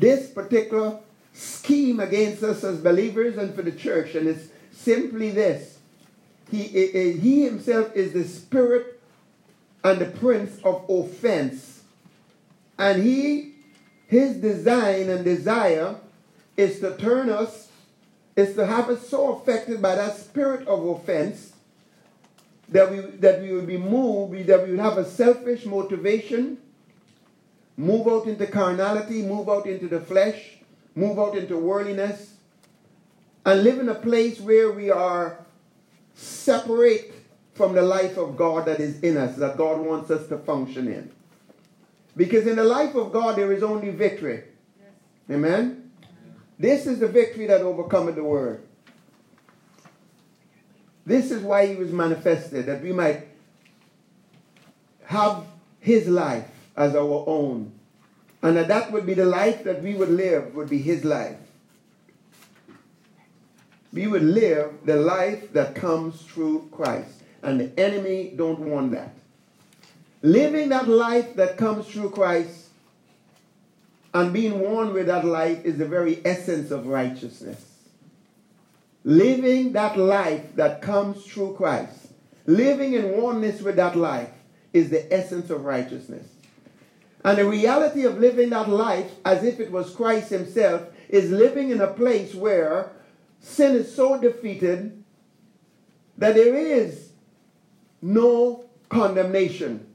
this particular scheme against us as believers and for the church, and it's simply this. He, he himself is the spirit and the prince of offense. And he, his design and desire is to turn us, is to have us so affected by that spirit of offense that we, that we would be moved, that we would have a selfish motivation, move out into carnality, move out into the flesh, move out into worldliness, and live in a place where we are separate from the life of God that is in us, that God wants us to function in. Because in the life of God, there is only victory. Yes. Amen? This is the victory that overcometh the world. This is why he was manifested, that we might have his life as our own. And that that would be the life that we would live, would be his life. We would live the life that comes through Christ. And the enemy don't want that. Living that life that comes through Christ and being one with that life is the very essence of righteousness. Living that life that comes through Christ, living in oneness with that life is the essence of righteousness. And the reality of living that life as if it was Christ Himself is living in a place where sin is so defeated that there is no condemnation,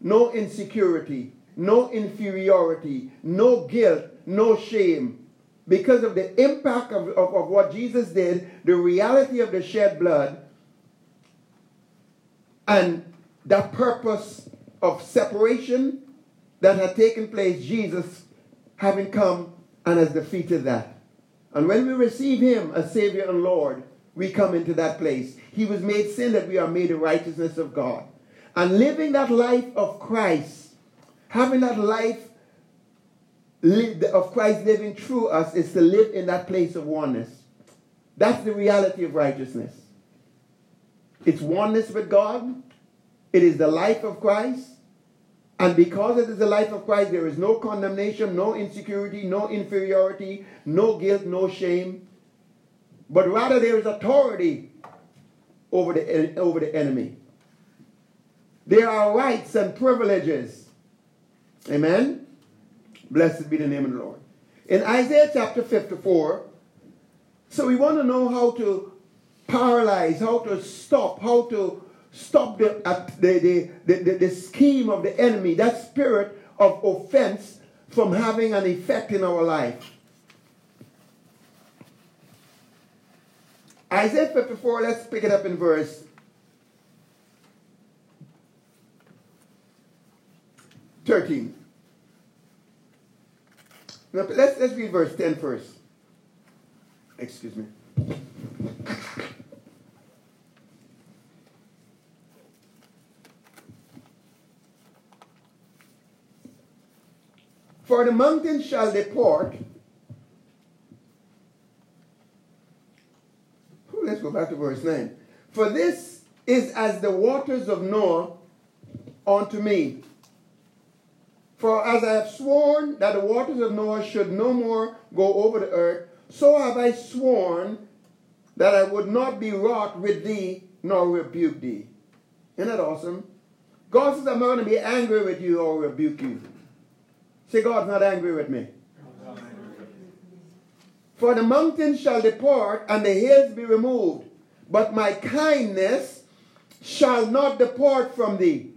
no insecurity, no inferiority, no guilt, no shame. Because of the impact of, of, of what Jesus did, the reality of the shed blood, and that purpose of separation that had taken place, Jesus having come and has defeated that. And when we receive him as Savior and Lord, we come into that place. He was made sin that we are made the righteousness of God. And living that life of Christ, having that life of Christ living through us is to live in that place of oneness. That's the reality of righteousness. It's oneness with God. It is the life of Christ. And because it is the life of Christ, there is no condemnation, no insecurity, no inferiority, no guilt, no shame. But rather there is authority over the, over the enemy. There are rights and privileges. Amen? Blessed be the name of the Lord. In Isaiah chapter 54, so we want to know how to paralyze, how to stop, how to stop the, uh, the, the, the, the scheme of the enemy, that spirit of offense from having an effect in our life. Isaiah 54, let's pick it up in verse 13. Now, let's, let's read verse 10 first. Excuse me. For the mountain shall depart. Let's go back to verse 9. For this is as the waters of Noah unto me. For as I have sworn that the waters of Noah should no more go over the earth, so have I sworn that I would not be wroth with thee nor rebuke thee. Isn't that awesome? God says, I'm not going to be angry with you or rebuke you. Say, God's not angry with me. For the mountains shall depart and the hills be removed, but my kindness shall not depart from thee.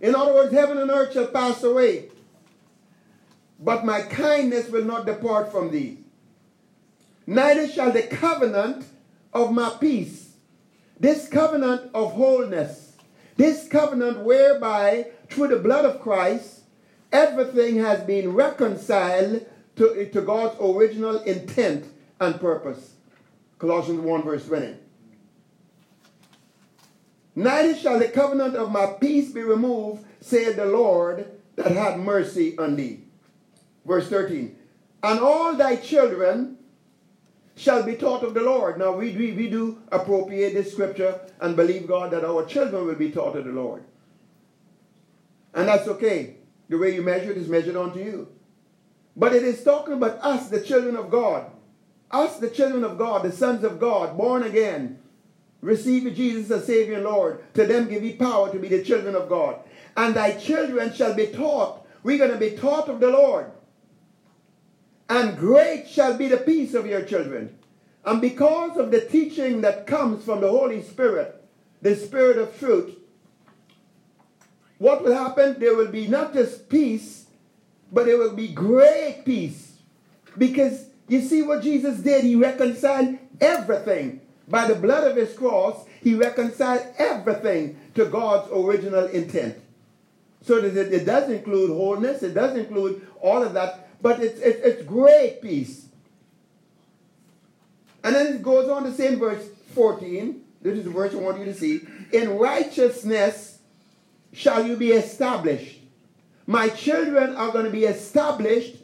In other words, heaven and earth shall pass away, but my kindness will not depart from thee. Neither shall the covenant of my peace, this covenant of wholeness, this covenant whereby through the blood of Christ everything has been reconciled to, to God's original intent and purpose. Colossians 1 verse 20. Neither shall the covenant of my peace be removed, said the Lord that had mercy on thee. Verse 13. And all thy children shall be taught of the Lord. Now we, we, we do appropriate this scripture and believe God that our children will be taught of the Lord. And that's okay. The way you measure it is measured unto you. But it is talking about us, the children of God. Us, the children of God, the sons of God, born again, receive Jesus as Savior and Lord. To them give ye power to be the children of God. And thy children shall be taught. We're going to be taught of the Lord. And great shall be the peace of your children. And because of the teaching that comes from the Holy Spirit, the Spirit of truth, what will happen? There will be not just peace, but there will be great peace. Because you see what Jesus did? He reconciled everything. By the blood of his cross, he reconciled everything to God's original intent. So that it, does include wholeness, it does include all of that, but it's, it's, it's great peace. And then it goes on to say in verse 14, this is the verse I want you to see. In righteousness shall you be established. My children are going to be established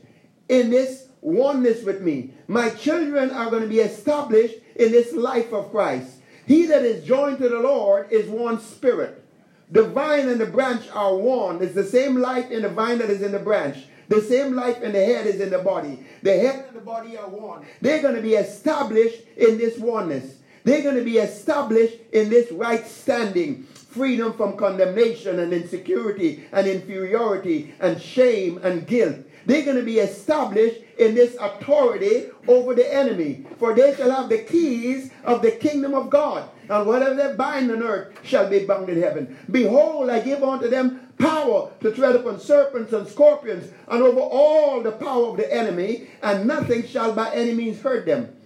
in this oneness with me. My children are going to be established in this life of Christ. He that is joined to the Lord is one spirit. The vine and the branch are one. It's the same life in the vine that is in the branch. The same life in the head is in the body. The head and the body are one. They're going to be established in this oneness. They're going to be established in this right standing, freedom from condemnation and insecurity and inferiority and shame and guilt. They're going to be established in this authority over the enemy. For they shall have the keys of the kingdom of God. And whatever they bind on earth shall be bound in heaven. Behold, I give unto them power to tread upon serpents and scorpions and over all the power of the enemy, and nothing shall by any means hurt them.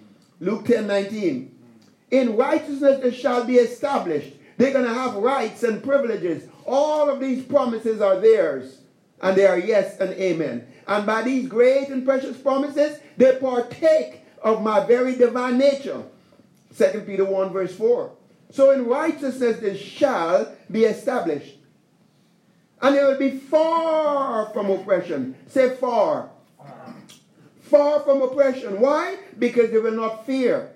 Luke 10 19. In righteousness they shall be established. They're going to have rights and privileges. All of these promises are theirs, and they are yes and amen. And by these great and precious promises, they partake of my very divine nature. 2 Peter 1, verse 4. So in righteousness they shall be established. And they will be far from oppression. Say far. Far from oppression. Why? Because they will not fear.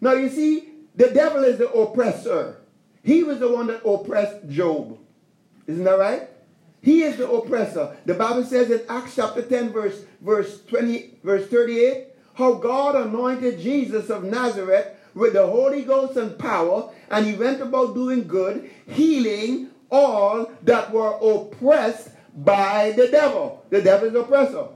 Now you see, the devil is the oppressor. He was the one that oppressed Job. Isn't that right? He is the oppressor. The Bible says in Acts chapter 10, verse, verse 20, verse 38, how God anointed Jesus of Nazareth with the Holy Ghost and power, and he went about doing good, healing all that were oppressed by the devil. The devil is oppressor.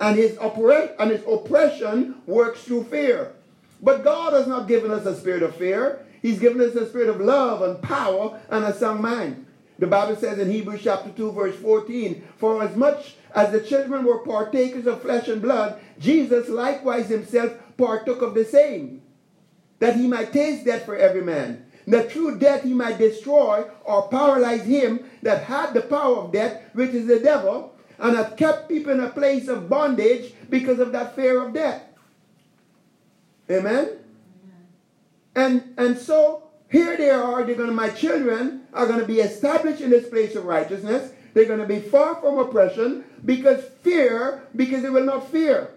And his, oppre- and his oppression works through fear. But God has not given us a spirit of fear. He's given us a spirit of love and power and a sound mind. The Bible says in Hebrews chapter 2, verse 14, For as much as the children were partakers of flesh and blood, Jesus likewise himself partook of the same, that he might taste death for every man. That through death he might destroy or paralyze him that had the power of death, which is the devil, and hath kept people in a place of bondage because of that fear of death. Amen? And, and so here they are, they're to, my children are going to be established in this place of righteousness. They're going to be far from oppression because fear, because they will not fear.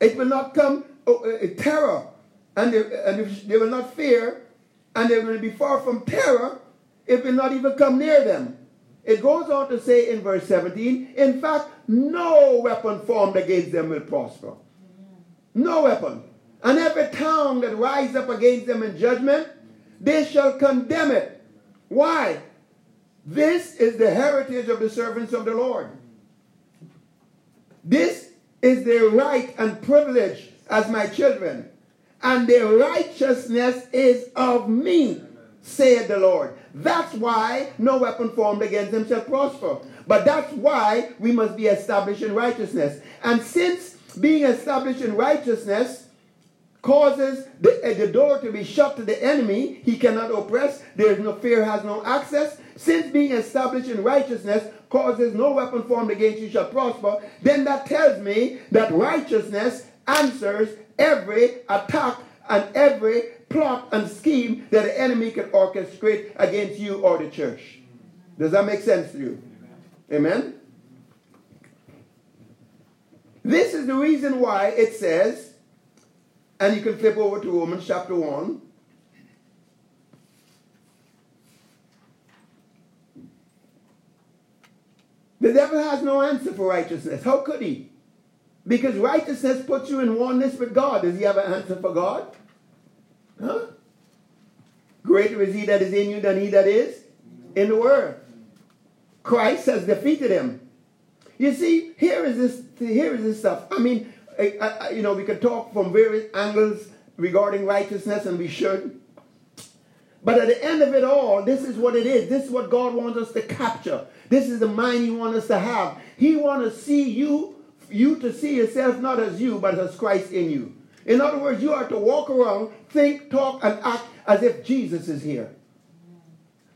It will not come oh, uh, terror, and they, and they will not fear, and they're going to be far from terror. It will not even come near them. It goes on to say in verse 17, in fact, no weapon formed against them will prosper. No weapon. And every tongue that rise up against them in judgment, they shall condemn it. Why? This is the heritage of the servants of the Lord. This is their right and privilege as my children. And their righteousness is of me, saith the Lord. That's why no weapon formed against them shall prosper. But that's why we must be established in righteousness. And since being established in righteousness causes the, uh, the door to be shut to the enemy. He cannot oppress. There is no fear, has no access. Since being established in righteousness causes no weapon formed against you shall prosper, then that tells me that righteousness answers every attack and every plot and scheme that the enemy can orchestrate against you or the church. Does that make sense to you? Amen? This is the reason why it says, and you can flip over to Romans chapter 1. The devil has no answer for righteousness. How could he? Because righteousness puts you in oneness with God. Does he have an answer for God? Huh? Greater is he that is in you than he that is in the world. Christ has defeated him. You see, here is this. Here is this stuff. I mean, you know, we could talk from various angles regarding righteousness, and we should. But at the end of it all, this is what it is. This is what God wants us to capture. This is the mind He wants us to have. He wants to see you, you to see yourself not as you, but as Christ in you. In other words, you are to walk around, think, talk, and act as if Jesus is here.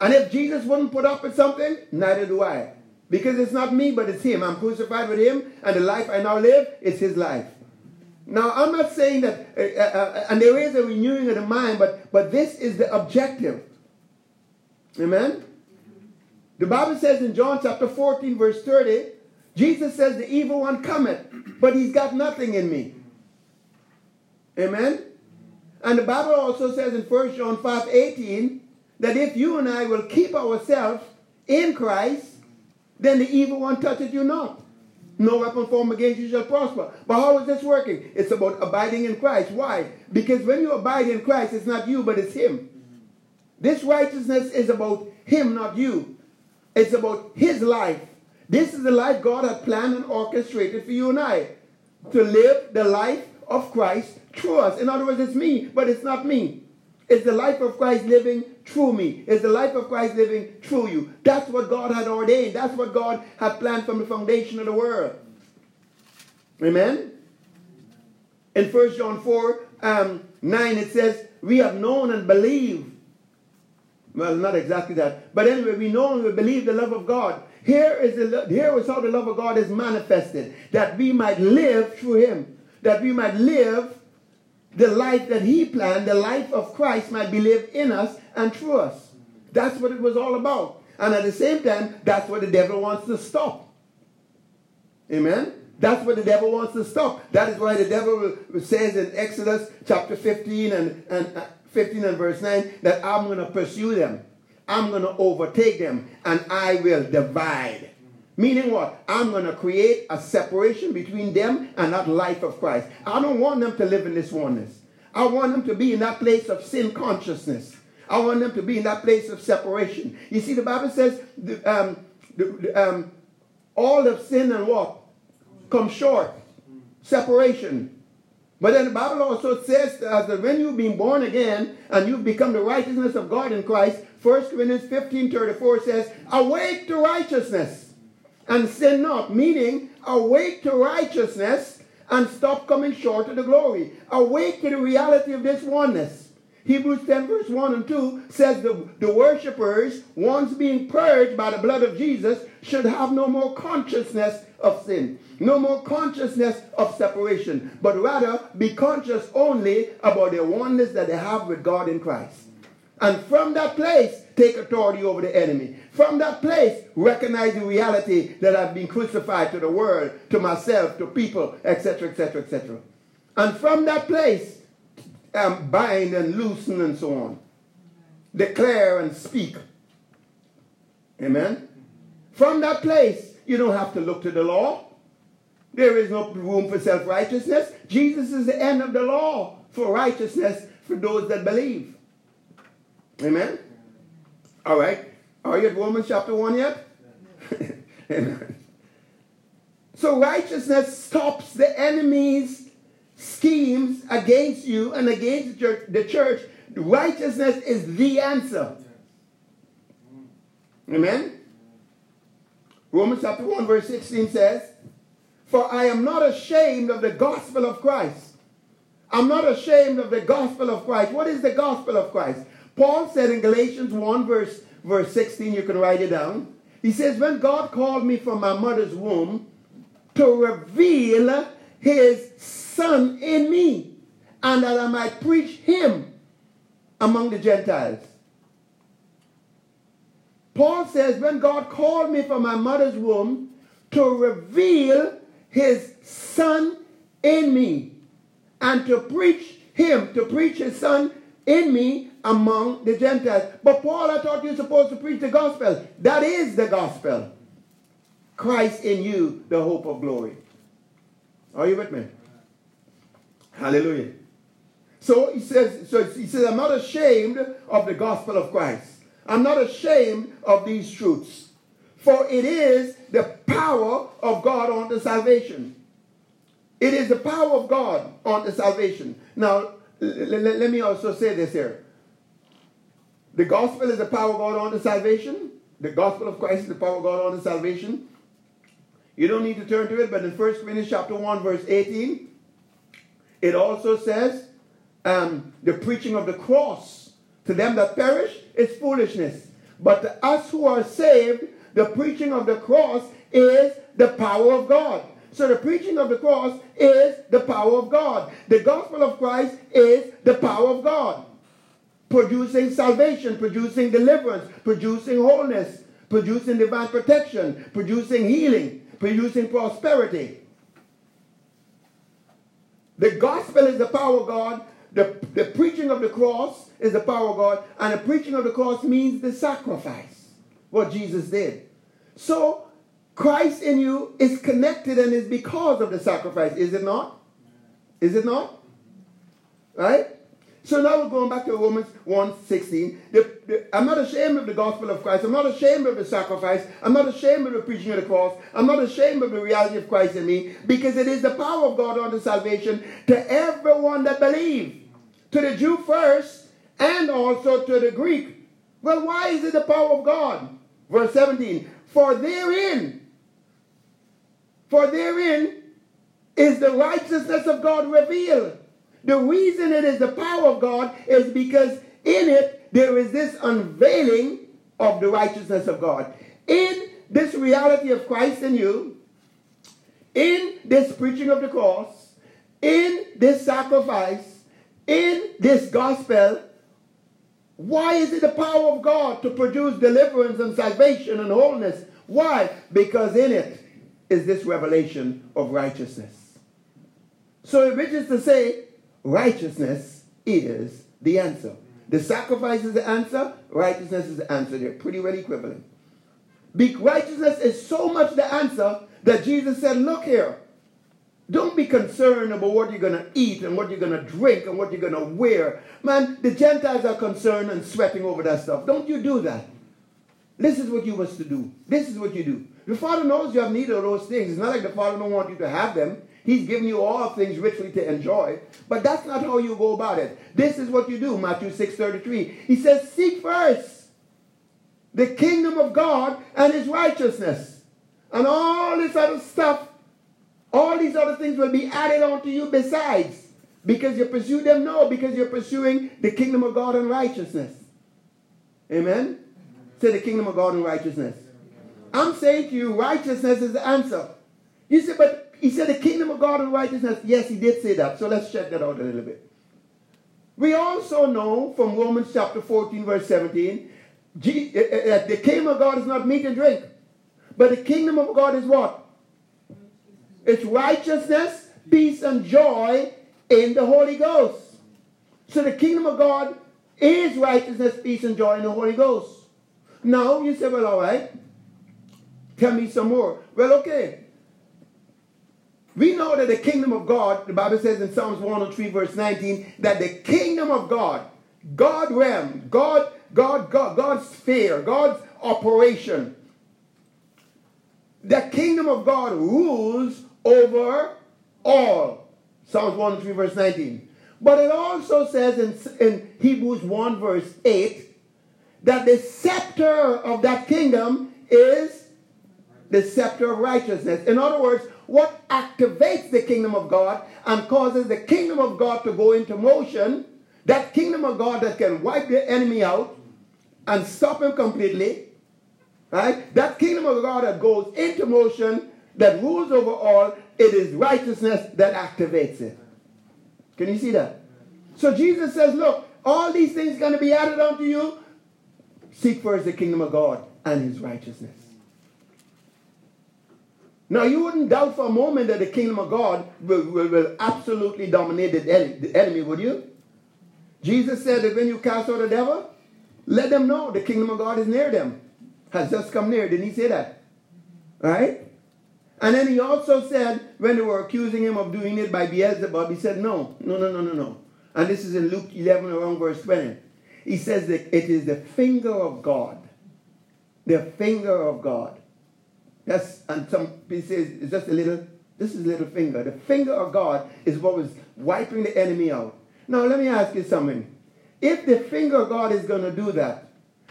And if Jesus wouldn't put up with something, neither do I. Because it's not me, but it's Him. I'm crucified with Him, and the life I now live is His life. Now, I'm not saying that, uh, uh, uh, and there is a renewing of the mind, but, but this is the objective. Amen? The Bible says in John chapter 14, verse 30, Jesus says, The evil one cometh, but he's got nothing in me. Amen? And the Bible also says in 1 John 5 18 that if you and I will keep ourselves in Christ, then the evil one touches you not. No weapon formed against you shall prosper. But how is this working? It's about abiding in Christ. Why? Because when you abide in Christ, it's not you, but it's Him. This righteousness is about Him, not you. It's about His life. This is the life God had planned and orchestrated for you and I. To live the life of Christ through us. In other words, it's me, but it's not me. It's the life of Christ living through me. Is the life of Christ living through you. That's what God had ordained. That's what God had planned from the foundation of the world. Amen? In 1 John 4 um, 9, it says, We have known and believed. Well, not exactly that. But anyway, we know and we believe the love of God. Here is, the, here is how the love of God is manifested that we might live through Him, that we might live the life that he planned, the life of Christ might be lived in us and through us. That's what it was all about. And at the same time, that's what the devil wants to stop. Amen? That's what the devil wants to stop. That is why the devil says in Exodus chapter 15 and, and uh, 15 and verse 9 that I'm going to pursue them. I'm going to overtake them and I will divide. Meaning what? I'm going to create a separation between them and that life of Christ. I don't want them to live in this oneness. I want them to be in that place of sin consciousness. I want them to be in that place of separation. You see, the Bible says um, the, um, all of sin and what? Come short. Separation. But then the Bible also says that when you've been born again and you've become the righteousness of God in Christ, 1 Corinthians 15 34 says, Awake to righteousness and sin not, meaning awake to righteousness and stop coming short of the glory. Awake to the reality of this oneness. Hebrews 10, verse 1 and 2 says the, the worshippers, once being purged by the blood of Jesus, should have no more consciousness of sin, no more consciousness of separation, but rather be conscious only about the oneness that they have with God in Christ. And from that place, take authority over the enemy. From that place, recognize the reality that I've been crucified to the world, to myself, to people, etc., etc., etc. And from that place, um, bind and loosen and so on. Declare and speak. Amen? From that place, you don't have to look to the law. There is no room for self righteousness. Jesus is the end of the law for righteousness for those that believe. Amen? All right. Are you at Romans chapter 1 yet? Amen. So righteousness stops the enemy's schemes against you and against the church. The church. Righteousness is the answer. Amen? Romans chapter 1 verse 16 says, For I am not ashamed of the gospel of Christ. I'm not ashamed of the gospel of Christ. What is the gospel of Christ? Paul said in Galatians 1, verse, verse 16, you can write it down. He says, When God called me from my mother's womb to reveal his son in me, and that I might preach him among the Gentiles. Paul says, When God called me from my mother's womb to reveal his son in me, and to preach him, to preach his son in me among the Gentiles. But Paul, I thought you're supposed to preach the gospel. That is the gospel. Christ in you, the hope of glory. Are you with me? Hallelujah. So he says, so he says, I'm not ashamed of the gospel of Christ. I'm not ashamed of these truths. For it is the power of God unto salvation. It is the power of God unto salvation. Now, let me also say this here. The gospel is the power of God unto salvation. The gospel of Christ is the power of God unto salvation. You don't need to turn to it, but in 1 Corinthians chapter 1, verse 18, it also says, um, the preaching of the cross to them that perish is foolishness. But to us who are saved, the preaching of the cross is the power of God. So the preaching of the cross is the power of God. The gospel of Christ is the power of God. Producing salvation, producing deliverance, producing wholeness, producing divine protection, producing healing, producing prosperity. The gospel is the power of God. The, the preaching of the cross is the power of God. And the preaching of the cross means the sacrifice, what Jesus did. So Christ in you is connected and is because of the sacrifice, is it not? Is it not? Right? So now we're going back to Romans 1 16. The, the, I'm not ashamed of the gospel of Christ. I'm not ashamed of the sacrifice. I'm not ashamed of the preaching of the cross. I'm not ashamed of the reality of Christ in me because it is the power of God unto salvation to everyone that believes. To the Jew first and also to the Greek. Well, why is it the power of God? Verse 17. For therein, for therein is the righteousness of God revealed the reason it is the power of God is because in it there is this unveiling of the righteousness of God. In this reality of Christ in you, in this preaching of the cross, in this sacrifice, in this gospel, why is it the power of God to produce deliverance and salvation and wholeness? Why? Because in it is this revelation of righteousness. So it is to say righteousness is the answer. The sacrifice is the answer, righteousness is the answer. They're pretty well equivalent. Be- righteousness is so much the answer that Jesus said, Look here, don't be concerned about what you're going to eat and what you're going to drink and what you're going to wear. Man, the Gentiles are concerned and sweating over that stuff. Don't you do that. This is what you must do. This is what you do. The Father knows you have need of those things. It's not like the Father don't want you to have them. He's given you all things richly to enjoy. But that's not how you go about it. This is what you do, Matthew 6.33. He says, seek first the kingdom of God and his righteousness. And all this other stuff, all these other things will be added onto you besides. Because you pursue them? No, because you're pursuing the kingdom of God and righteousness. Amen? Say the kingdom of God and righteousness. I'm saying to you, righteousness is the answer. You say, but he said the kingdom of God and righteousness. Yes, he did say that. So let's check that out a little bit. We also know from Romans chapter 14, verse 17, that eh, eh, eh, the kingdom of God is not meat and drink. But the kingdom of God is what? It's righteousness, peace, and joy in the Holy Ghost. So the kingdom of God is righteousness, peace, and joy in the Holy Ghost. Now you say, well, all right. Tell me some more. Well, okay. We know that the kingdom of God, the Bible says in Psalms 103, verse 19, that the kingdom of God, God realm, God, God, God, God's sphere, God's operation, the kingdom of God rules over all. Psalms 103, verse 19. But it also says in, in Hebrews 1, verse 8, that the scepter of that kingdom is the scepter of righteousness. In other words, what activates the kingdom of God and causes the kingdom of God to go into motion, that kingdom of God that can wipe the enemy out and stop him completely, right? That kingdom of God that goes into motion, that rules over all, it is righteousness that activates it. Can you see that? So Jesus says, look, all these things are going to be added unto you. Seek first the kingdom of God and his righteousness. Now, you wouldn't doubt for a moment that the kingdom of God will, will, will absolutely dominate the enemy, would you? Jesus said that when you cast out the devil, let them know the kingdom of God is near them. Has just come near. Didn't he say that? Right? And then he also said, when they were accusing him of doing it by Beelzebub, he said, no, no, no, no, no, no. And this is in Luke 11, around verse 20. He says that it is the finger of God. The finger of God. That's, and some people say it's just a little, this is a little finger. The finger of God is what was wiping the enemy out. Now, let me ask you something. If the finger of God is going to do that,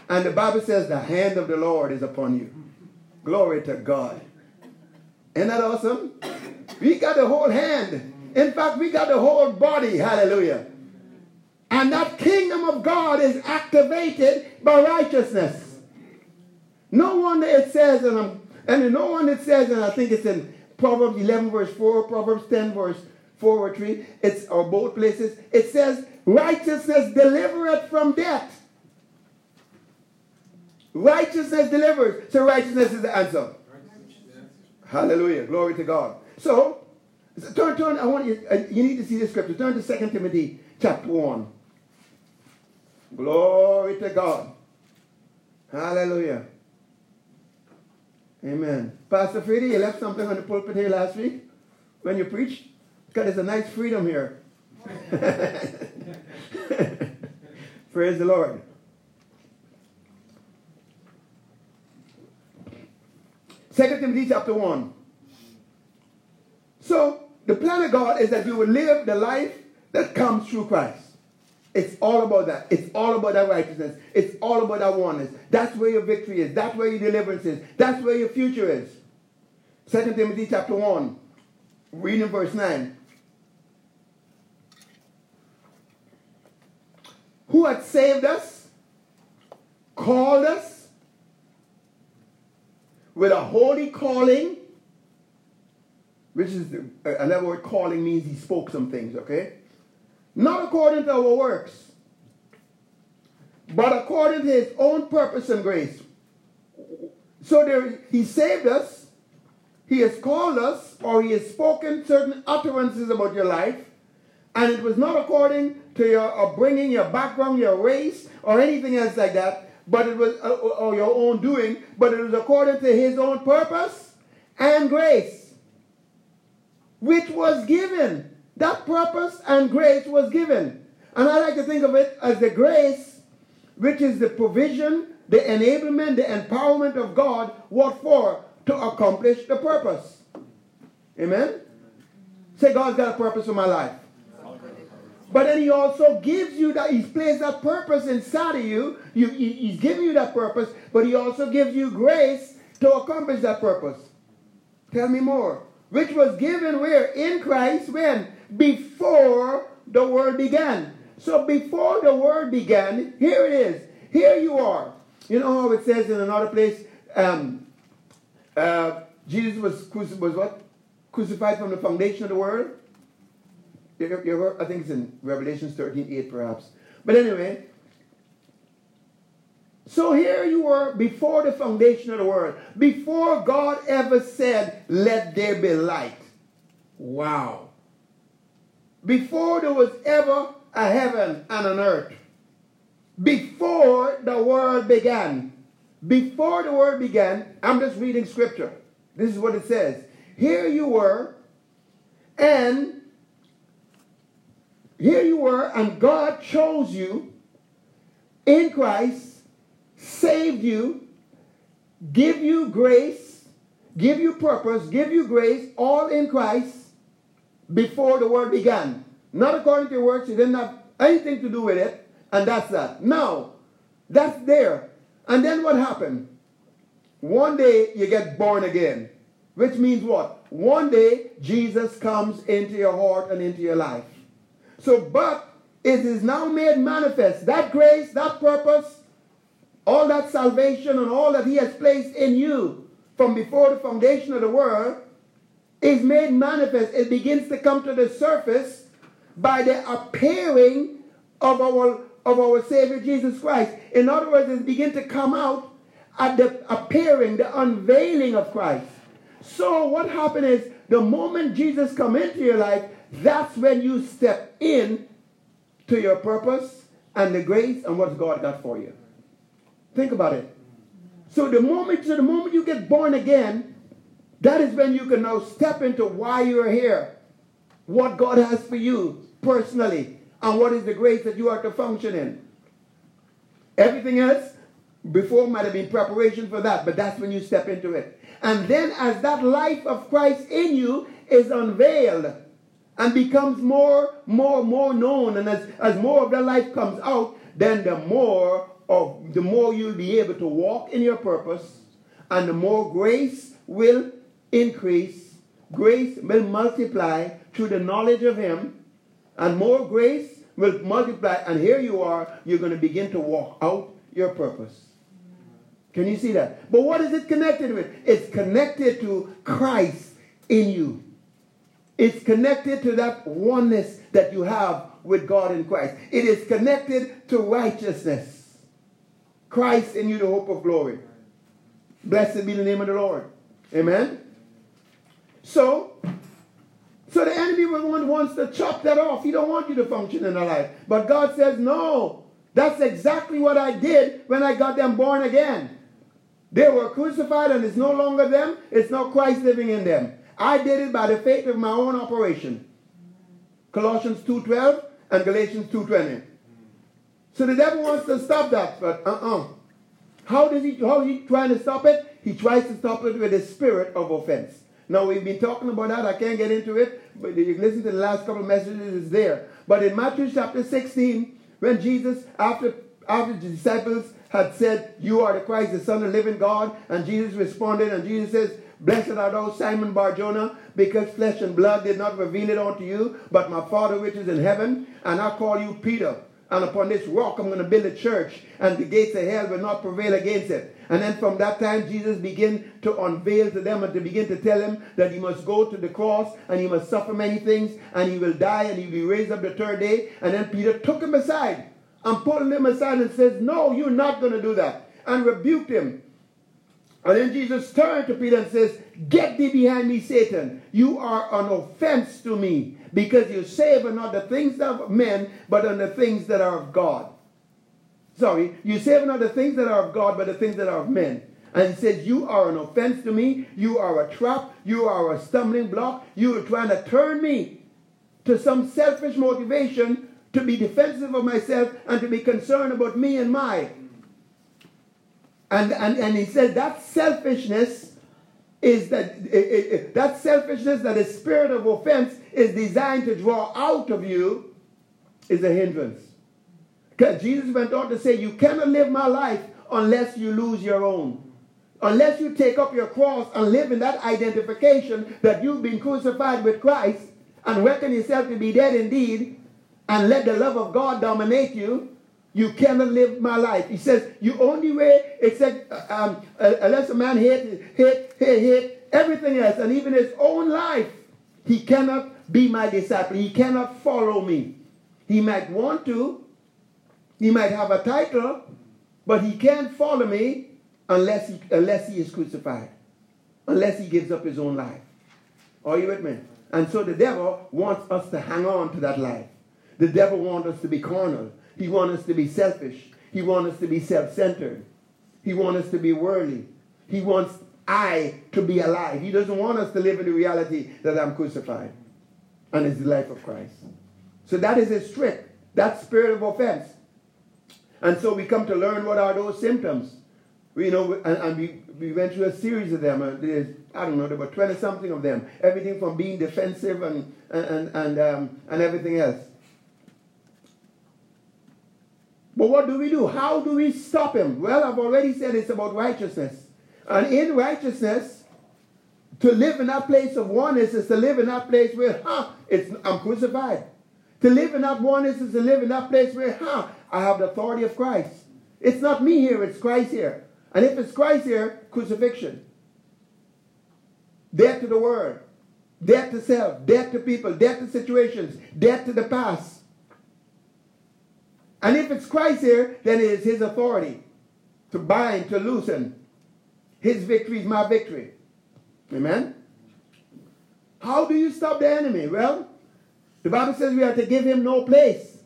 and the Bible says the hand of the Lord is upon you, glory to God. Isn't that awesome? We got the whole hand. In fact, we got the whole body. Hallelujah. And that kingdom of God is activated by righteousness. No wonder it says, and, I'm, and in no one it says, and I think it's in Proverbs 11 verse 4, Proverbs 10 verse 4 or 3, it's or both places, it says, righteousness delivereth from death. Righteousness delivers. So righteousness is the answer. Hallelujah. Glory to God. So, turn, turn, I want you, uh, you need to see the scripture. Turn to 2 Timothy chapter 1. Glory to God. Hallelujah. Amen. Pastor Freddie, you left something on the pulpit here last week when you preached? Because there's a nice freedom here. Praise the Lord. Second Timothy chapter 1. So, the plan of God is that you will live the life that comes through Christ. It's all about that. It's all about that righteousness. It's all about that oneness. That's where your victory is. That's where your deliverance is. That's where your future is. Second Timothy chapter 1, reading verse 9. Who had saved us, called us with a holy calling, which is uh, another word calling means he spoke some things, okay? Not according to our works, but according to his own purpose and grace. So there, he saved us, he has called us, or he has spoken certain utterances about your life, and it was not according to your upbringing, your background, your race, or anything else like that, but it was uh, or your own doing, but it was according to his own purpose and grace, which was given that purpose and grace was given. And I like to think of it as the grace, which is the provision, the enablement, the empowerment of God. What for? To accomplish the purpose. Amen? Say, God's got a purpose for my life. But then he also gives you that, he's placed that purpose inside of you. you. He's giving you that purpose, but he also gives you grace to accomplish that purpose. Tell me more. Which was given where? In Christ when? Before the world began. So before the world began, here it is. Here you are. You know how it says in another place, um, uh, Jesus was, cruci- was what? Crucified from the foundation of the world? You, you I think it's in Revelation 13, 8 perhaps. But anyway, so here you were before the foundation of the world. Before God ever said, let there be light. Wow before there was ever a heaven and an earth, before the world began, before the world began, I'm just reading scripture. This is what it says. Here you were, and here you were, and God chose you in Christ, saved you, give you grace, give you purpose, give you grace, all in Christ before the world began. Not according to works, you didn't have anything to do with it, and that's that. Now, that's there. And then what happened? One day you get born again, which means what? One day Jesus comes into your heart and into your life. So, but it is now made manifest. That grace, that purpose, all that salvation and all that He has placed in you from before the foundation of the world is made manifest. It begins to come to the surface by the appearing of our, of our Savior Jesus Christ. In other words, it begins to come out at the appearing, the unveiling of Christ. So what happened is the moment Jesus come into your life, that's when you step in to your purpose and the grace and what God got for you. Think about it. So the moment, so the moment you get born again, That is when you can now step into why you're here, what God has for you personally, and what is the grace that you are to function in. Everything else before might have been preparation for that, but that's when you step into it. And then as that life of Christ in you is unveiled and becomes more, more, more known, and as, as more of that life comes out, then the more of the more you'll be able to walk in your purpose, and the more grace will increase, grace will multiply through the knowledge of Him, and more grace will multiply. And here you are, you're going to begin to walk out your purpose. Can you see that? But what is it connected with? It's connected to Christ in you. It's connected to that oneness that you have with God in Christ. It is connected to righteousness. Christ in you, the hope of glory. Blessed be the name of the Lord. Amen. So, so the enemy wants to chop that off. He don't want you to function in a life. But God says, no. That's exactly what I did when I got them born again. They were crucified and it's no longer them. It's not Christ living in them. I did it by the faith of my own operation. Colossians 2.12 and Galatians 2.20. So the devil wants to stop that, but uh-uh. How does he, how he trying to stop it? He tries to stop it with a spirit of offense. Now, we've been talking about that. I can't get into it, but you listen to the last couple messages, it's there. But in Matthew chapter 16, when Jesus, after, after the disciples had said, You are the Christ, the Son of the living God, and Jesus responded, and Jesus says, Blessed are thou, Simon Barjona, because flesh and blood did not reveal it unto you, but my Father which is in heaven, and I call you Peter. And upon this rock I'm going to build a church, and the gates of hell will not prevail against it. And then from that time, Jesus began to unveil to them and to begin to tell them that he must go to the cross and he must suffer many things, and he will die and he will be raised up the third day. And then Peter took him aside and pulled him aside and says, No, you're not going to do that. And rebuked him. And then Jesus turned to Peter and says, Get thee behind me, Satan. You are an offense to me because you savor not the things of men, but on the things that are of God. Sorry, you savor not the things that are of God, but the things that are of men. And he says, You are an offense to me. You are a trap. You are a stumbling block. You are trying to turn me to some selfish motivation to be defensive of myself and to be concerned about me and my. And, and, and he said that selfishness is that it, it, that selfishness that the spirit of offense is designed to draw out of you is a hindrance. Because Jesus went on to say, You cannot live my life unless you lose your own. Unless you take up your cross and live in that identification that you've been crucified with Christ and reckon yourself to be dead indeed and let the love of God dominate you, you cannot live my life. He says, You only way, except um, unless a man hate, hate, hate, hate everything else and even his own life, he cannot be my disciple. He cannot follow me. He might want to, he might have a title, but he can't follow me unless he, unless he is crucified, unless he gives up his own life. Are you with me? And so the devil wants us to hang on to that life. The devil wants us to be carnal. He wants us to be selfish. He wants us to be self-centered. He wants us to be worldly. He wants I to be alive. He doesn't want us to live in the reality that I'm crucified. And it's the life of Christ. So that is his trick. That spirit of offense. And so we come to learn what are those symptoms. You know, and, and we, we went through a series of them. Uh, there's, I don't know, there were 20 something of them. Everything from being defensive and, and, and, um, and everything else. But what do we do? How do we stop him? Well, I've already said it's about righteousness. And in righteousness, to live in that place of oneness is to live in that place where, huh, it's, I'm crucified. To live in that oneness is to live in that place where, huh, I have the authority of Christ. It's not me here, it's Christ here. And if it's Christ here, crucifixion. Death to the world, death to self, death to people, death to situations, death to the past. And if it's Christ here, then it is his authority to bind, to loosen. His victory is my victory. Amen? How do you stop the enemy? Well, the Bible says we are to give him no place.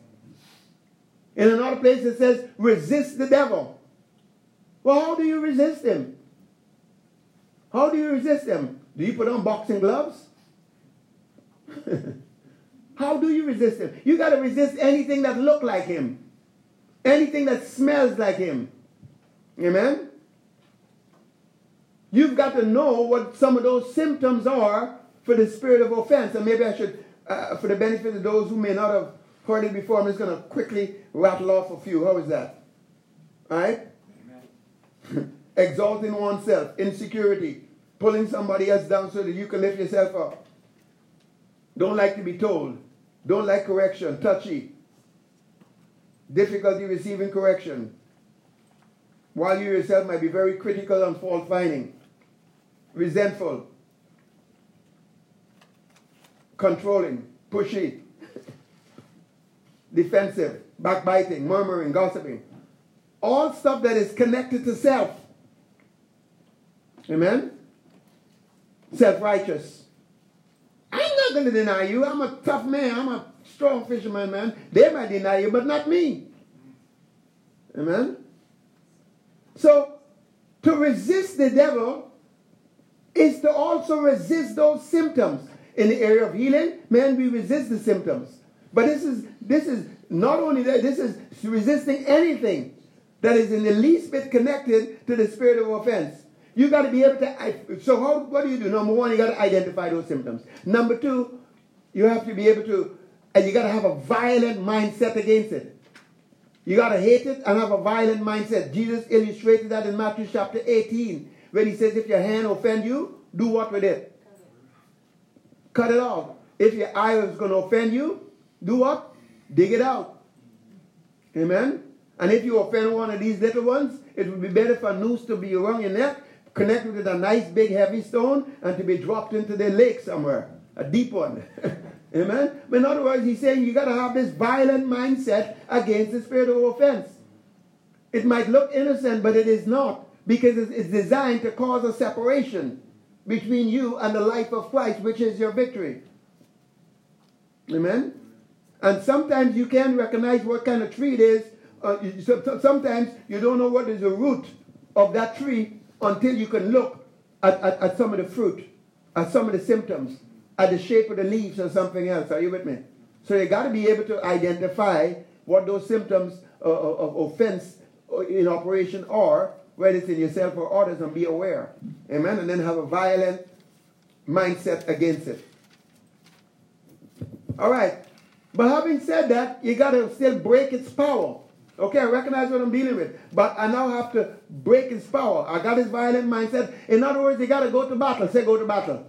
In another place it says, resist the devil. Well, how do you resist him? How do you resist him? Do you put on boxing gloves? How do you resist him? You got to resist anything that look like him. Anything that smells like him. Amen? You've got to know what some of those symptoms are for the spirit of offense. And maybe I should, uh, for the benefit of those who may not have heard it before, I'm just going to quickly rattle off a few. How is that? All right? Exalting oneself, insecurity, pulling somebody else down so that you can lift yourself up. Don't like to be told. Don't like correction, touchy. Difficulty receiving correction. While you yourself might be very critical and fault finding. Resentful. Controlling. Pushy. Defensive. Backbiting. Murmuring. Gossiping. All stuff that is connected to self. Amen? Self righteous. I'm not going to deny you. I'm a tough man. I'm a strong fisherman, man. They might deny you, but not me. Amen? So, to resist the devil is to also resist those symptoms. In the area of healing, man, we resist the symptoms. But this is this is not only that, this is resisting anything that is in the least bit connected to the spirit of offense. You got to be able to. So how, what do you do? Number one, you got to identify those symptoms. Number two, you have to be able to, and you got to have a violent mindset against it. You got to hate it and have a violent mindset. Jesus illustrated that in Matthew chapter 18, when he says, if your hand offend you, do what with it? Cut it off. If your eye is going to offend you, do what? Dig it out. Amen? And if you offend one of these little ones, it would be better for noose to be around your neck connected with a nice big heavy stone and to be dropped into the lake somewhere, a deep one. Amen? But in other words, he's saying you got to have this violent mindset against the spirit of offense. It might look innocent, but it is not because it's designed to cause a separation between you and the life of Christ, which is your victory. Amen? And sometimes you can't recognize what kind of tree it is. Uh, sometimes you don't know what is the root of that tree until you can look at, at, at some of the fruit, at some of the symptoms, at the shape of the leaves or something else. Are you with me? So you got to be able to identify what those symptoms of, of offense uh, in operation are, whether it's in yourself or others, and be aware. Amen. And then have a violent mindset against it. All right. But having said that, you got to still break its power. Okay, I recognize what I'm dealing with. But I now have to break his power. I got his violent mindset. In other words, you got to go to battle. Say, go to battle.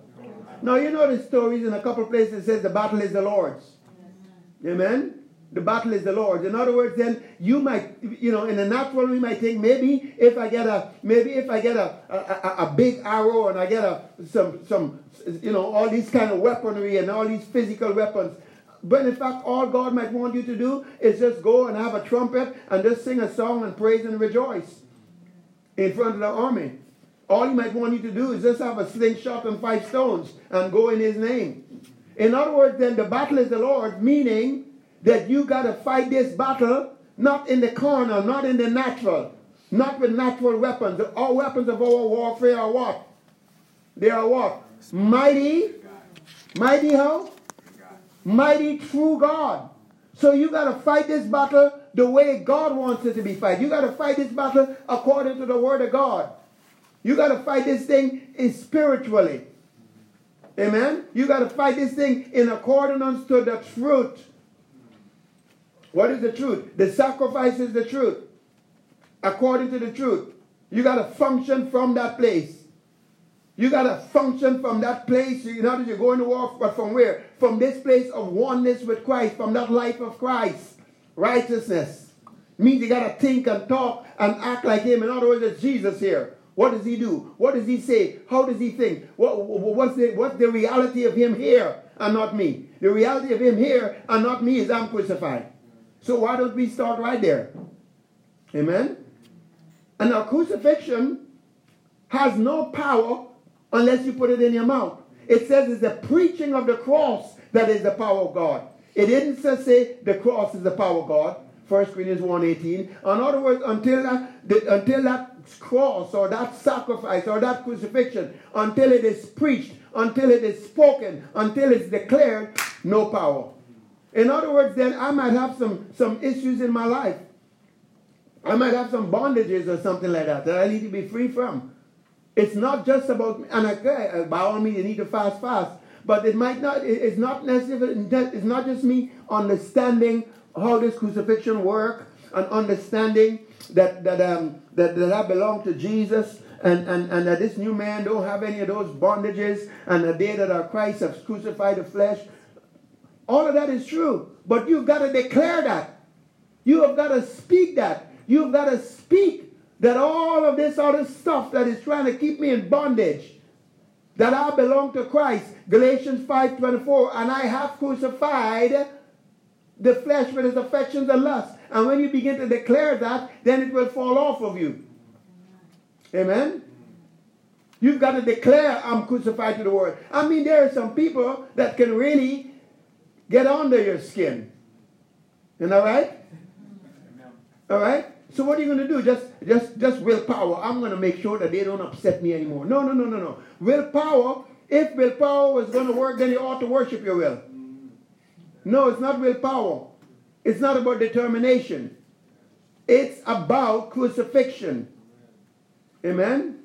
Now, you know the stories in a couple places says the battle is the Lord's. Amen? The battle is the Lord's. In other words, then you might, you know, in the natural we might think maybe if I get a, maybe if I get a, a, a, big arrow and I get a, some, some, you know, all these kind of weaponry and all these physical weapons, but in fact, all God might want you to do is just go and have a trumpet and just sing a song and praise and rejoice in front of the army. All he might want you to do is just have a slingshot and five stones and go in his name. In other words, then the battle is the Lord, meaning that you got to fight this battle not in the corner, not in the natural, not with natural weapons. All weapons of our warfare are what? They are what? Mighty. Mighty how? mighty true God. So you got to fight this battle the way God wants it to be fight. You got to fight this battle according to the word of God. You got to fight this thing spiritually. Amen. You got to fight this thing in accordance to the truth. What is the truth? The sacrifice is the truth. According to the truth. You got to function from that place. You got to function from that place. You know, you're going to war, but from where? From this place of oneness with Christ, from that life of Christ. Righteousness. Means you got to think and talk and act like Him. In other words, it's Jesus here. What does He do? What does He say? How does He think? What, what's, the, what's the reality of Him here and not me? The reality of Him here and not me is I'm crucified. So why don't we start right there? Amen? And our crucifixion has no power unless you put it in your mouth. It says it's the preaching of the cross that is the power of God. It didn't just say the cross is the power of God. 1 Corinthians 1.18. In other words, until that, until that cross or that sacrifice or that crucifixion, until it is preached, until it is spoken, until it's declared, no power. In other words, then I might have some, some issues in my life. I might have some bondages or something like that that I need to be free from. It's not just about, and I, uh, by all means, you need to fast, fast. But it might not, it's not necessarily, it's not just me understanding how this crucifixion work and understanding that, that, um, that, that I belong to Jesus and, and, and that this new man don't have any of those bondages and the day that our Christ has crucified the flesh. All of that is true. But you've got to declare that. You have got to speak that. You've got to speak that all of this other stuff that is trying to keep me in bondage, that I belong to Christ. Galatians 5.24, and I have crucified the flesh with its affections and lusts. And when you begin to declare that, then it will fall off of you. Amen? You've got to declare, I'm crucified to the world. I mean, there are some people that can really get under your skin. Isn't that right? All right? So what are you going to do? Just, just, just willpower. I'm going to make sure that they don't upset me anymore. No, no, no, no, no. Willpower. If willpower was going to work, then you ought to worship your will. No, it's not willpower. It's not about determination. It's about crucifixion. Amen.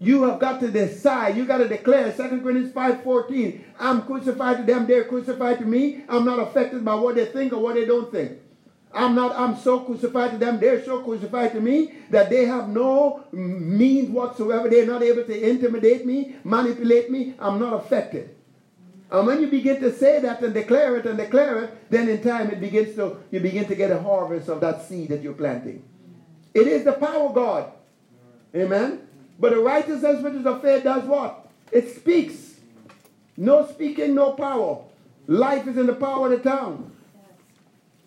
You have got to decide. You got to declare. 2 Corinthians 5.14. I'm crucified to them. They're crucified to me. I'm not affected by what they think or what they don't think. I'm not, I'm so crucified to them, they're so crucified to me that they have no means whatsoever. They're not able to intimidate me, manipulate me. I'm not affected. And when you begin to say that and declare it and declare it, then in time it begins to, you begin to get a harvest of that seed that you're planting. It is the power of God. Amen. But the righteousness which is of faith does what? It speaks. No speaking, no power. Life is in the power of the tongue.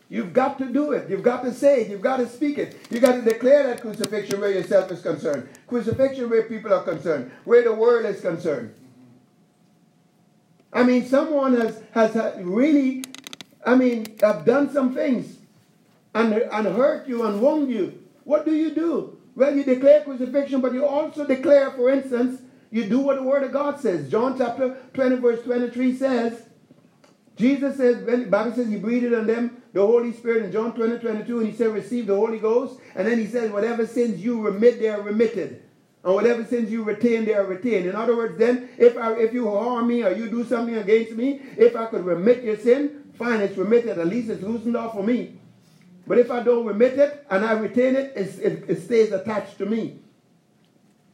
You've got to do it. You've got to say it. You've got to speak it. You've got to declare that crucifixion where yourself is concerned. Crucifixion where people are concerned. Where the world is concerned. I mean, someone has, has really, I mean, have done some things and, and hurt you and wronged you. What do you do? Well, you declare crucifixion, but you also declare, for instance, you do what the Word of God says. John chapter 20, verse 23 says, Jesus says, when the Bible says he breathed on them the Holy Spirit in John 20, 22, and he said, receive the Holy Ghost. And then he says, whatever sins you remit, they are remitted. And whatever sins you retain, they are retained. In other words, then, if I, if you harm me or you do something against me, if I could remit your sin, fine, it's remitted. At least it's loosened off for me. But if I don't remit it and I retain it, it, it stays attached to me.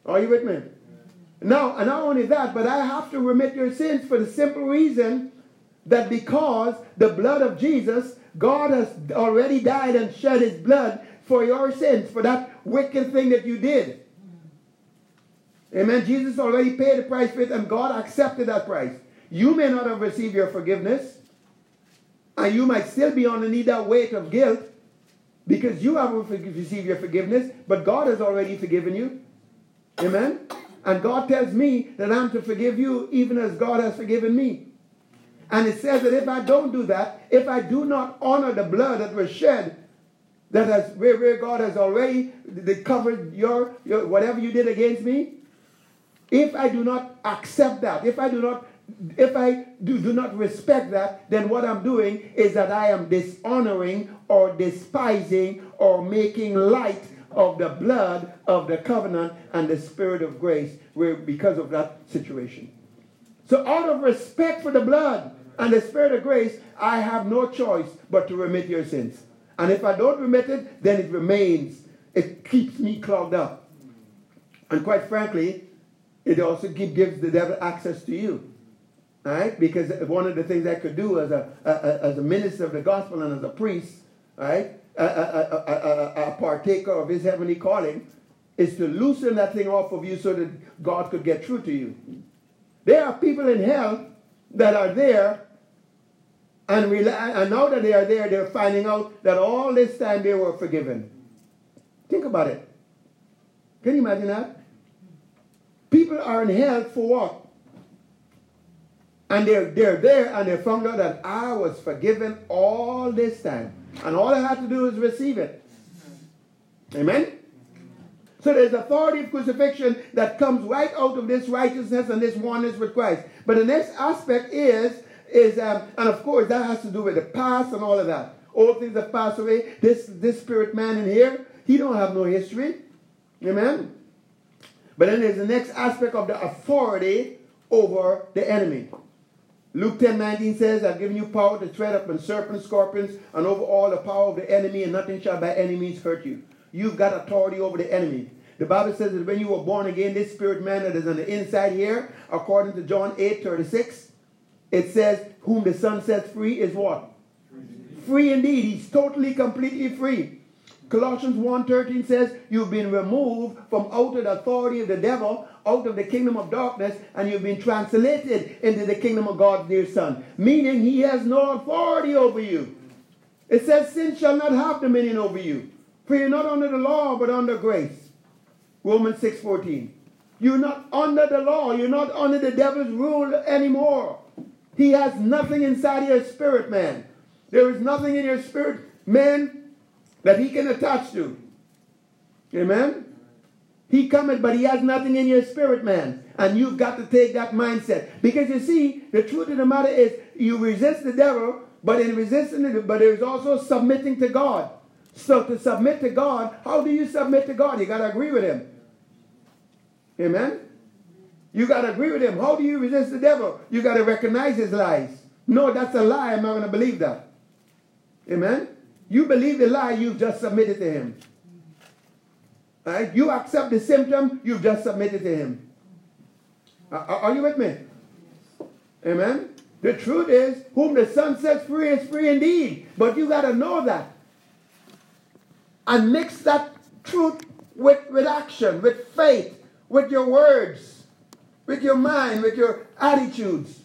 Are you with me? Now, and not only that, but I have to remit your sins for the simple reason that because the blood of Jesus God has already died and shed his blood for your sins, for that wicked thing that you did. Amen. Jesus already paid the price for it, and God accepted that price. You may not have received your forgiveness, and you might still be underneath that weight of guilt because you haven't received your forgiveness, but God has already forgiven you. Amen. And God tells me that I'm to forgive you even as God has forgiven me. And it says that if I don't do that, if I do not honor the blood that was shed, that has where, where God has already covered your, your whatever you did against me, if I do not accept that, if I do not if I do, do not respect that, then what I'm doing is that I am dishonoring or despising or making light of the blood of the covenant and the spirit of grace because of that situation. So out of respect for the blood, and the Spirit of grace, I have no choice but to remit your sins. And if I don't remit it, then it remains. It keeps me clogged up. And quite frankly, it also gives the devil access to you. Right? Because one of the things I could do as a, a, as a minister of the gospel and as a priest, right? A, a, a, partaker of his heavenly calling, is to loosen that thing off of you so that God could get through to you. There are people in hell that are there and, and now that they are there, they're finding out that all this time they were forgiven. Think about it. Can you imagine that? People are in hell for what? And they're, they're there and they found out that I was forgiven all this time. And all I had to do is receive it. Amen? So there's authority of crucifixion that comes right out of this righteousness and this oneness with Christ. But the next aspect is, is um, and of course that has to do with the past and all of that. All things have passed away. This this spirit man in here, he don't have no history. Amen. But then there's the next aspect of the authority over the enemy. Luke 10 19 says, I've given you power to tread upon serpents, scorpions, and over all the power of the enemy, and nothing shall by any means hurt you. You've got authority over the enemy. The Bible says that when you were born again, this spirit man that is on the inside here, according to John 8 36, it says, Whom the Son sets free is what? Free indeed. He's totally, completely free. Colossians 1.13 says, You've been removed from out of the authority of the devil, out of the kingdom of darkness, and you've been translated into the kingdom of God's dear Son. Meaning he has no authority over you. It says, Sin shall not have dominion over you. For you're not under the law, but under grace. Romans 6.14. You're not under the law. You're not under the devil's rule anymore. He has nothing inside your spirit, man. There is nothing in your spirit, man, that he can attach to. Amen? He cometh, but he has nothing in your spirit, man. And you've got to take that mindset. Because you see, the truth of the matter is, you resist the devil, but in resisting it, but there's also submitting to God. So to submit to God, how do you submit to God? You got to agree with him. Amen? You got to agree with him. How do you resist the devil? You got to recognize his lies. No, that's a lie. I'm not going to believe that. Amen? You believe the lie, you've just submitted to him. Right? You accept the symptom, you've just submitted to him. Are, are you with me? Amen? The truth is, whom the Son sets free is free indeed. But you got to know that. And mix that truth with, with action, with faith, with your words, with your mind, with your attitudes.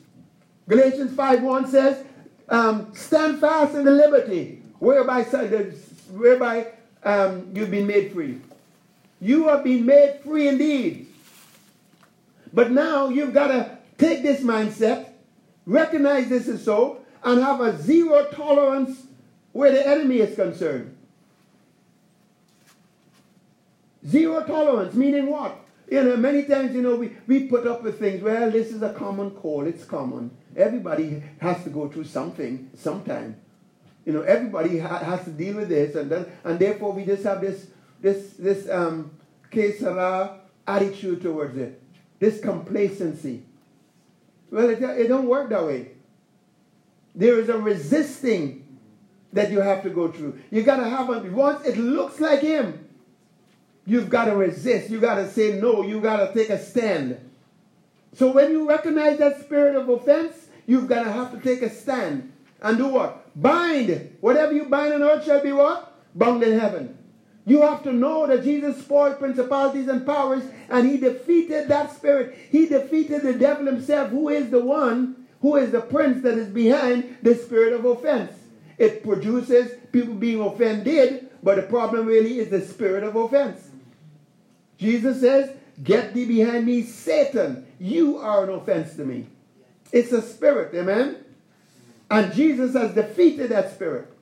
Galatians 5.1 says, um, stand fast in the liberty whereby, whereby um, you've been made free. You have been made free indeed. But now you've got to take this mindset, recognize this is so, and have a zero tolerance where the enemy is concerned. Zero tolerance, meaning what? You know, many times, you know, we, we put up with things. Well, this is a common call. It's common. Everybody has to go through something sometime. You know, everybody ha- has to deal with this, and then, and therefore we just have this this this um, kesara attitude towards it, this complacency. Well, it, it don't work that way. There is a resisting that you have to go through. You got to have a once it looks like him. You've got to resist. You got to say no. You got to take a stand. So when you recognize that spirit of offense, you've got to have to take a stand and do what? Bind. Whatever you bind on earth shall be what? Bound in heaven. You have to know that Jesus spoiled principalities and powers and he defeated that spirit. He defeated the devil himself, who is the one, who is the prince that is behind the spirit of offense. It produces people being offended, but the problem really is the spirit of offense. Jesus says, Get thee behind me, Satan. You are an offense to me. It's a spirit, amen? And Jesus has defeated that spirit.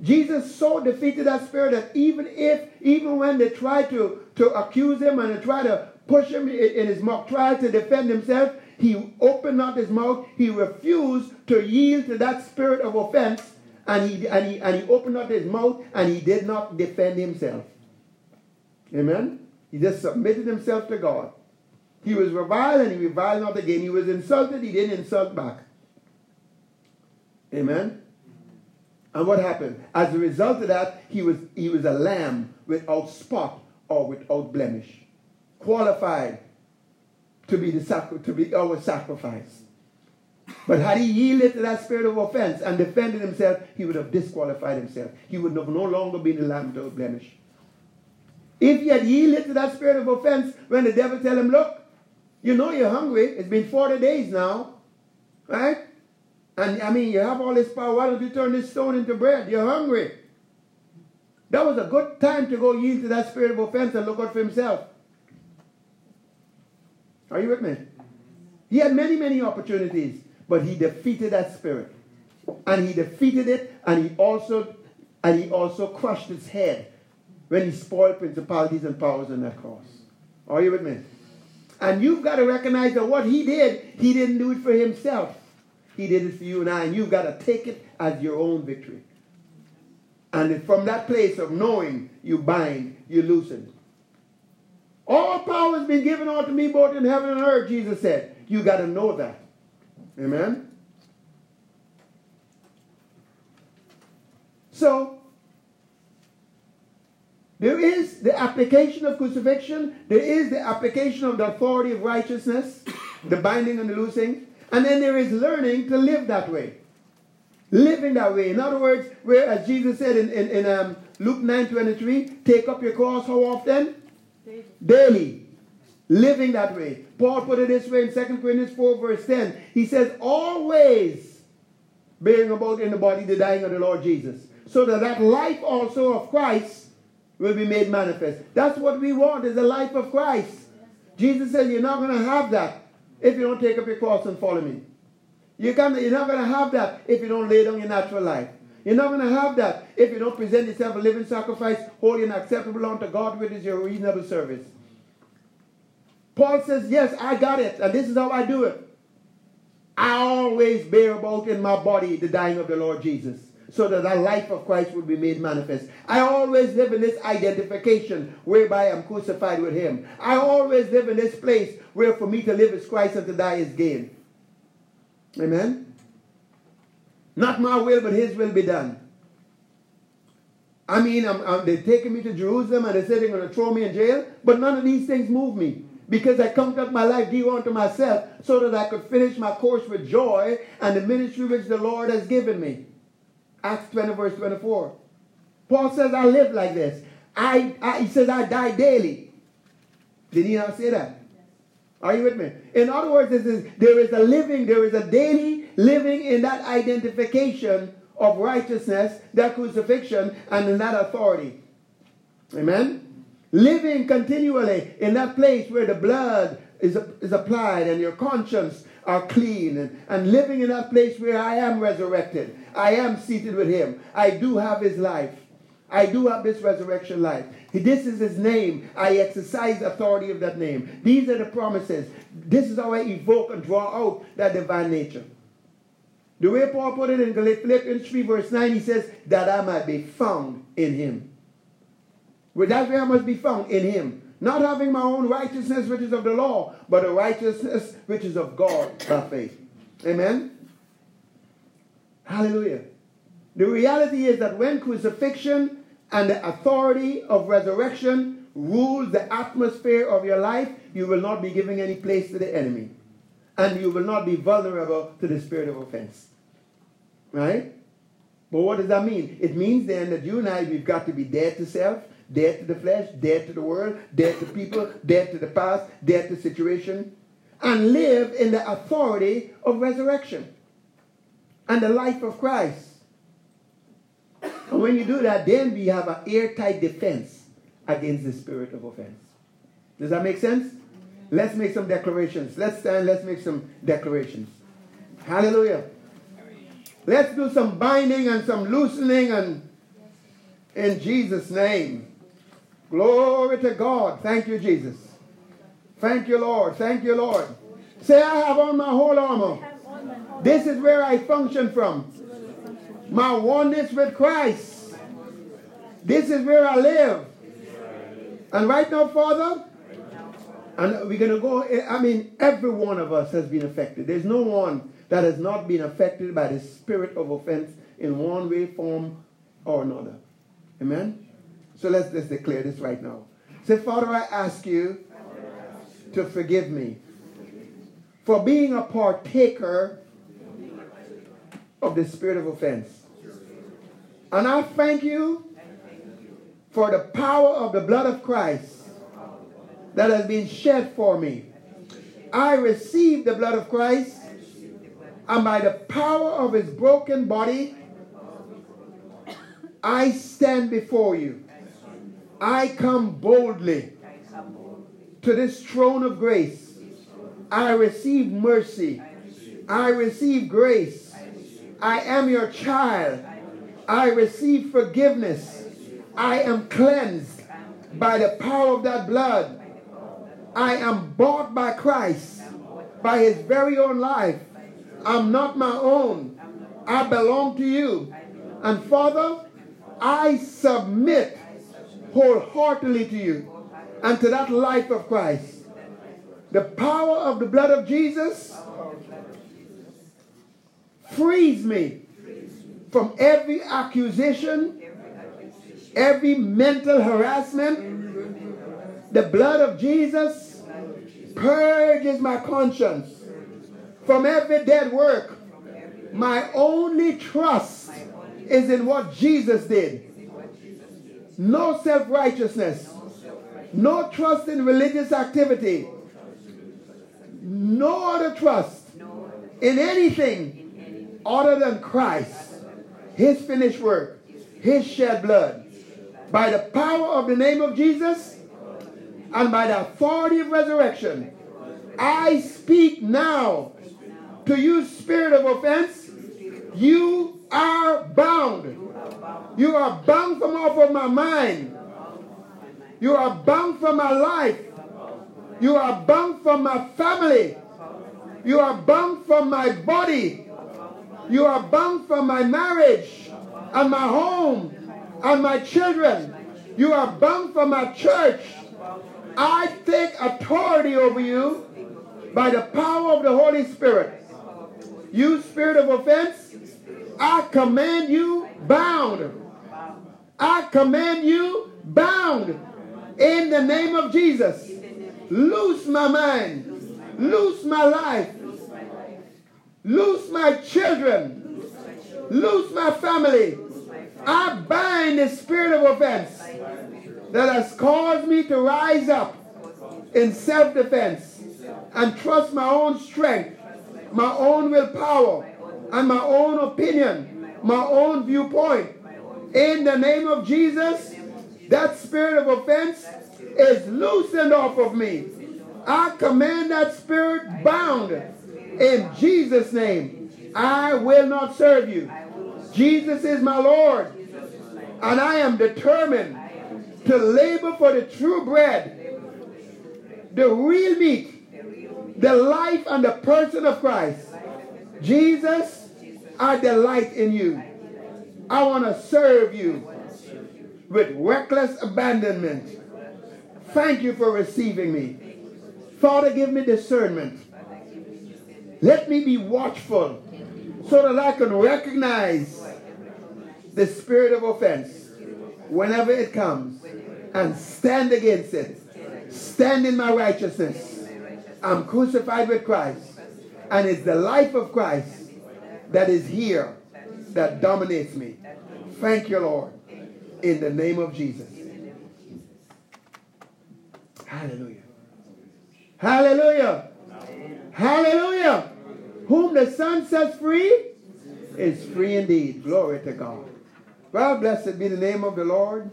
Jesus so defeated that spirit that even if, even when they tried to, to accuse him and they tried to push him in his mouth, tried to defend himself, he opened not his mouth. He refused to yield to that spirit of offense, and he and he and he opened not his mouth and he did not defend himself. Amen. He just submitted himself to God. He was reviled and he reviled not again. He was insulted, he didn't insult back. Amen. And what happened? As a result of that, he was, he was a lamb without spot or without blemish, qualified to be, the sacri- to be our sacrifice. But had he yielded to that spirit of offense and defended himself, he would have disqualified himself. He would have no longer been the lamb without blemish. If he had yielded to that spirit of offense when the devil tell him, look, you know you're hungry. It's been 40 days now. Right? And I mean, you have all this power. Why don't you turn this stone into bread? You're hungry. That was a good time to go yield to that spirit of offense and look out for himself. Are you with me? He had many, many opportunities, but he defeated that spirit. And he defeated it, and he also and he also crushed its head. when he spoiled principalities and powers on that cross. Are you with me? And you've got to recognize that what he did, he didn't do it for himself. He did it for you and I, and you've got to take it as your own victory. And from that place of knowing, you bind, you loosen. All power has been given unto me both in heaven and earth, Jesus said. You got to know that. Amen? So, there is the application of crucifixion, there is the application of the authority of righteousness, the binding and the loosing, and then there is learning to live that way. Living that way. In other words, where as Jesus said in, in, in um, Luke 9 23, take up your cross how often? Daily. Daily. Living that way. Paul put it this way in 2 Corinthians 4, verse 10. He says, always bearing about in the body the dying of the Lord Jesus. So that that life also of Christ will be made manifest. That's what we want is the life of Christ. Jesus said, You're not going to have that if you don't take up your cross and follow me. You can, you're not going to have that if you don't lay down your natural life. You're not going to have that if you don't present yourself a living sacrifice, holy and acceptable unto God, which is your reasonable service. Paul says, Yes, I got it, and this is how I do it. I always bear about in my body the dying of the Lord Jesus, so that the life of Christ would be made manifest. I always live in this identification whereby I'm crucified with Him. I always live in this place where for me to live is Christ and to die is gain. Amen? Not my will, but His will be done. I mean, I'm, I'm, they're taking me to Jerusalem and they say they're going to throw me in jail, but none of these things move me because I counted up my life due unto myself so that I could finish my course with joy and the ministry which the Lord has given me. Acts 20, verse 24. Paul says, I live like this. I, I, he says, I die daily. Did he not say that? Are you with me? In other words, this is, there is a living, there is a daily living in that identification of righteousness, that crucifixion, and in that authority. Amen? Living continually in that place where the blood is, is applied and your conscience are clean, and, and living in that place where I am resurrected. I am seated with him. I do have his life. I do have this resurrection life. This is his name. I exercise authority of that name. These are the promises. This is how I evoke and draw out that divine nature. The way Paul put it in Philippians 3, verse 9, he says, That I might be found in him. Well, that's where I must be found in him. Not having my own righteousness, which is of the law, but a righteousness which is of God by faith. Amen? Hallelujah. The reality is that when crucifixion and the authority of resurrection rules the atmosphere of your life, you will not be giving any place to the enemy. And you will not be vulnerable to the spirit of offense. Right? But what does that mean? It means then that you and I, we've got to be dead to self, dead to the flesh, dead to the world, dead to people, dead to the past, dead to situation, and live in the authority of resurrection and the life of Christ. And when you do that, then we have an airtight defense against the spirit of offense. Does that make sense? Let's make some declarations. Let's stand, let's make some declarations. Hallelujah. Let's do some binding and some loosening and in Jesus' name. Glory to God. Thank you, Jesus. Thank you, Lord. Thank you, Lord. Say, I have on my whole armor. This is where I function from my oneness with Christ. This is where I live. And right now, Father, and we're going to go, I mean, every one of us has been affected. There's no one that has not been affected by the spirit of offense in one way, form, or another. Amen? So let's just declare this right now. Say, Father, I ask you to forgive me for being a partaker of the spirit of offense. And I thank you for the power of the blood of Christ that has been shed for me. I receive the blood of Christ, and by the power of his broken body, I stand before you. I come boldly to this throne of grace. I receive mercy. I receive grace. I am your child. I receive forgiveness. I am cleansed. By the power of that blood, I am bought by Christ, by his very own life. I'm not my own. I belong to you. And Father, I submit wholeheartedly to you and to that life of Christ. The power of the blood of Jesus frees me from every accusation, every mental harassment. The blood of Jesus purges my conscience from every dead work. My only trust is in what Jesus did. No self righteousness, no trust in religious activity, no other trust in anything other than Christ, His finished work, His shed blood. By the power of the name of Jesus and by the authority of resurrection, I speak now to you, spirit of offense. You are bound. You are bound from off of my mind. You are bound from my life. You are bound from my family. You are bound from my body. You are bound from my marriage and my home and my children. You are bound from my church. I take authority over you by the power of the Holy Spirit. You spirit of offense, I command you bound. I command you bound in the name of Jesus. Loose my mind. Loose my life. Loose my children. Loose my family. I bind the spirit of offense that has caused me to rise up in self defense and trust my own strength, my own willpower, and my own opinion, my own viewpoint. In the name of Jesus, that spirit of offense is loosened off of me. I command that spirit bound in Jesus' name. I will not serve you. Jesus is my Lord, and I am determined to labor for the true bread, the real meat, the life and the person of Christ. Jesus, I delight in you. I want to serve you with reckless abandonment. Thank you for receiving me. Father, give me discernment. Let me be watchful so that I can recognize the spirit of offense whenever it comes and stand against it. Stand in my righteousness. I'm crucified with Christ. And it's the life of Christ that is here that dominates me. Thank you, Lord. In the name of Jesus. Hallelujah. Hallelujah. Hallelujah. Whom the Son sets free is free indeed. Glory to God. Well, blessed be the name of the Lord.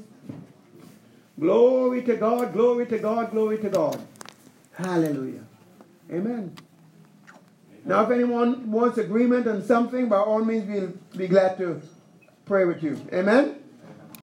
Glory to God, glory to God, glory to God. Hallelujah. Amen. Now, if anyone wants agreement on something, by all means, we'll be glad to pray with you. Amen.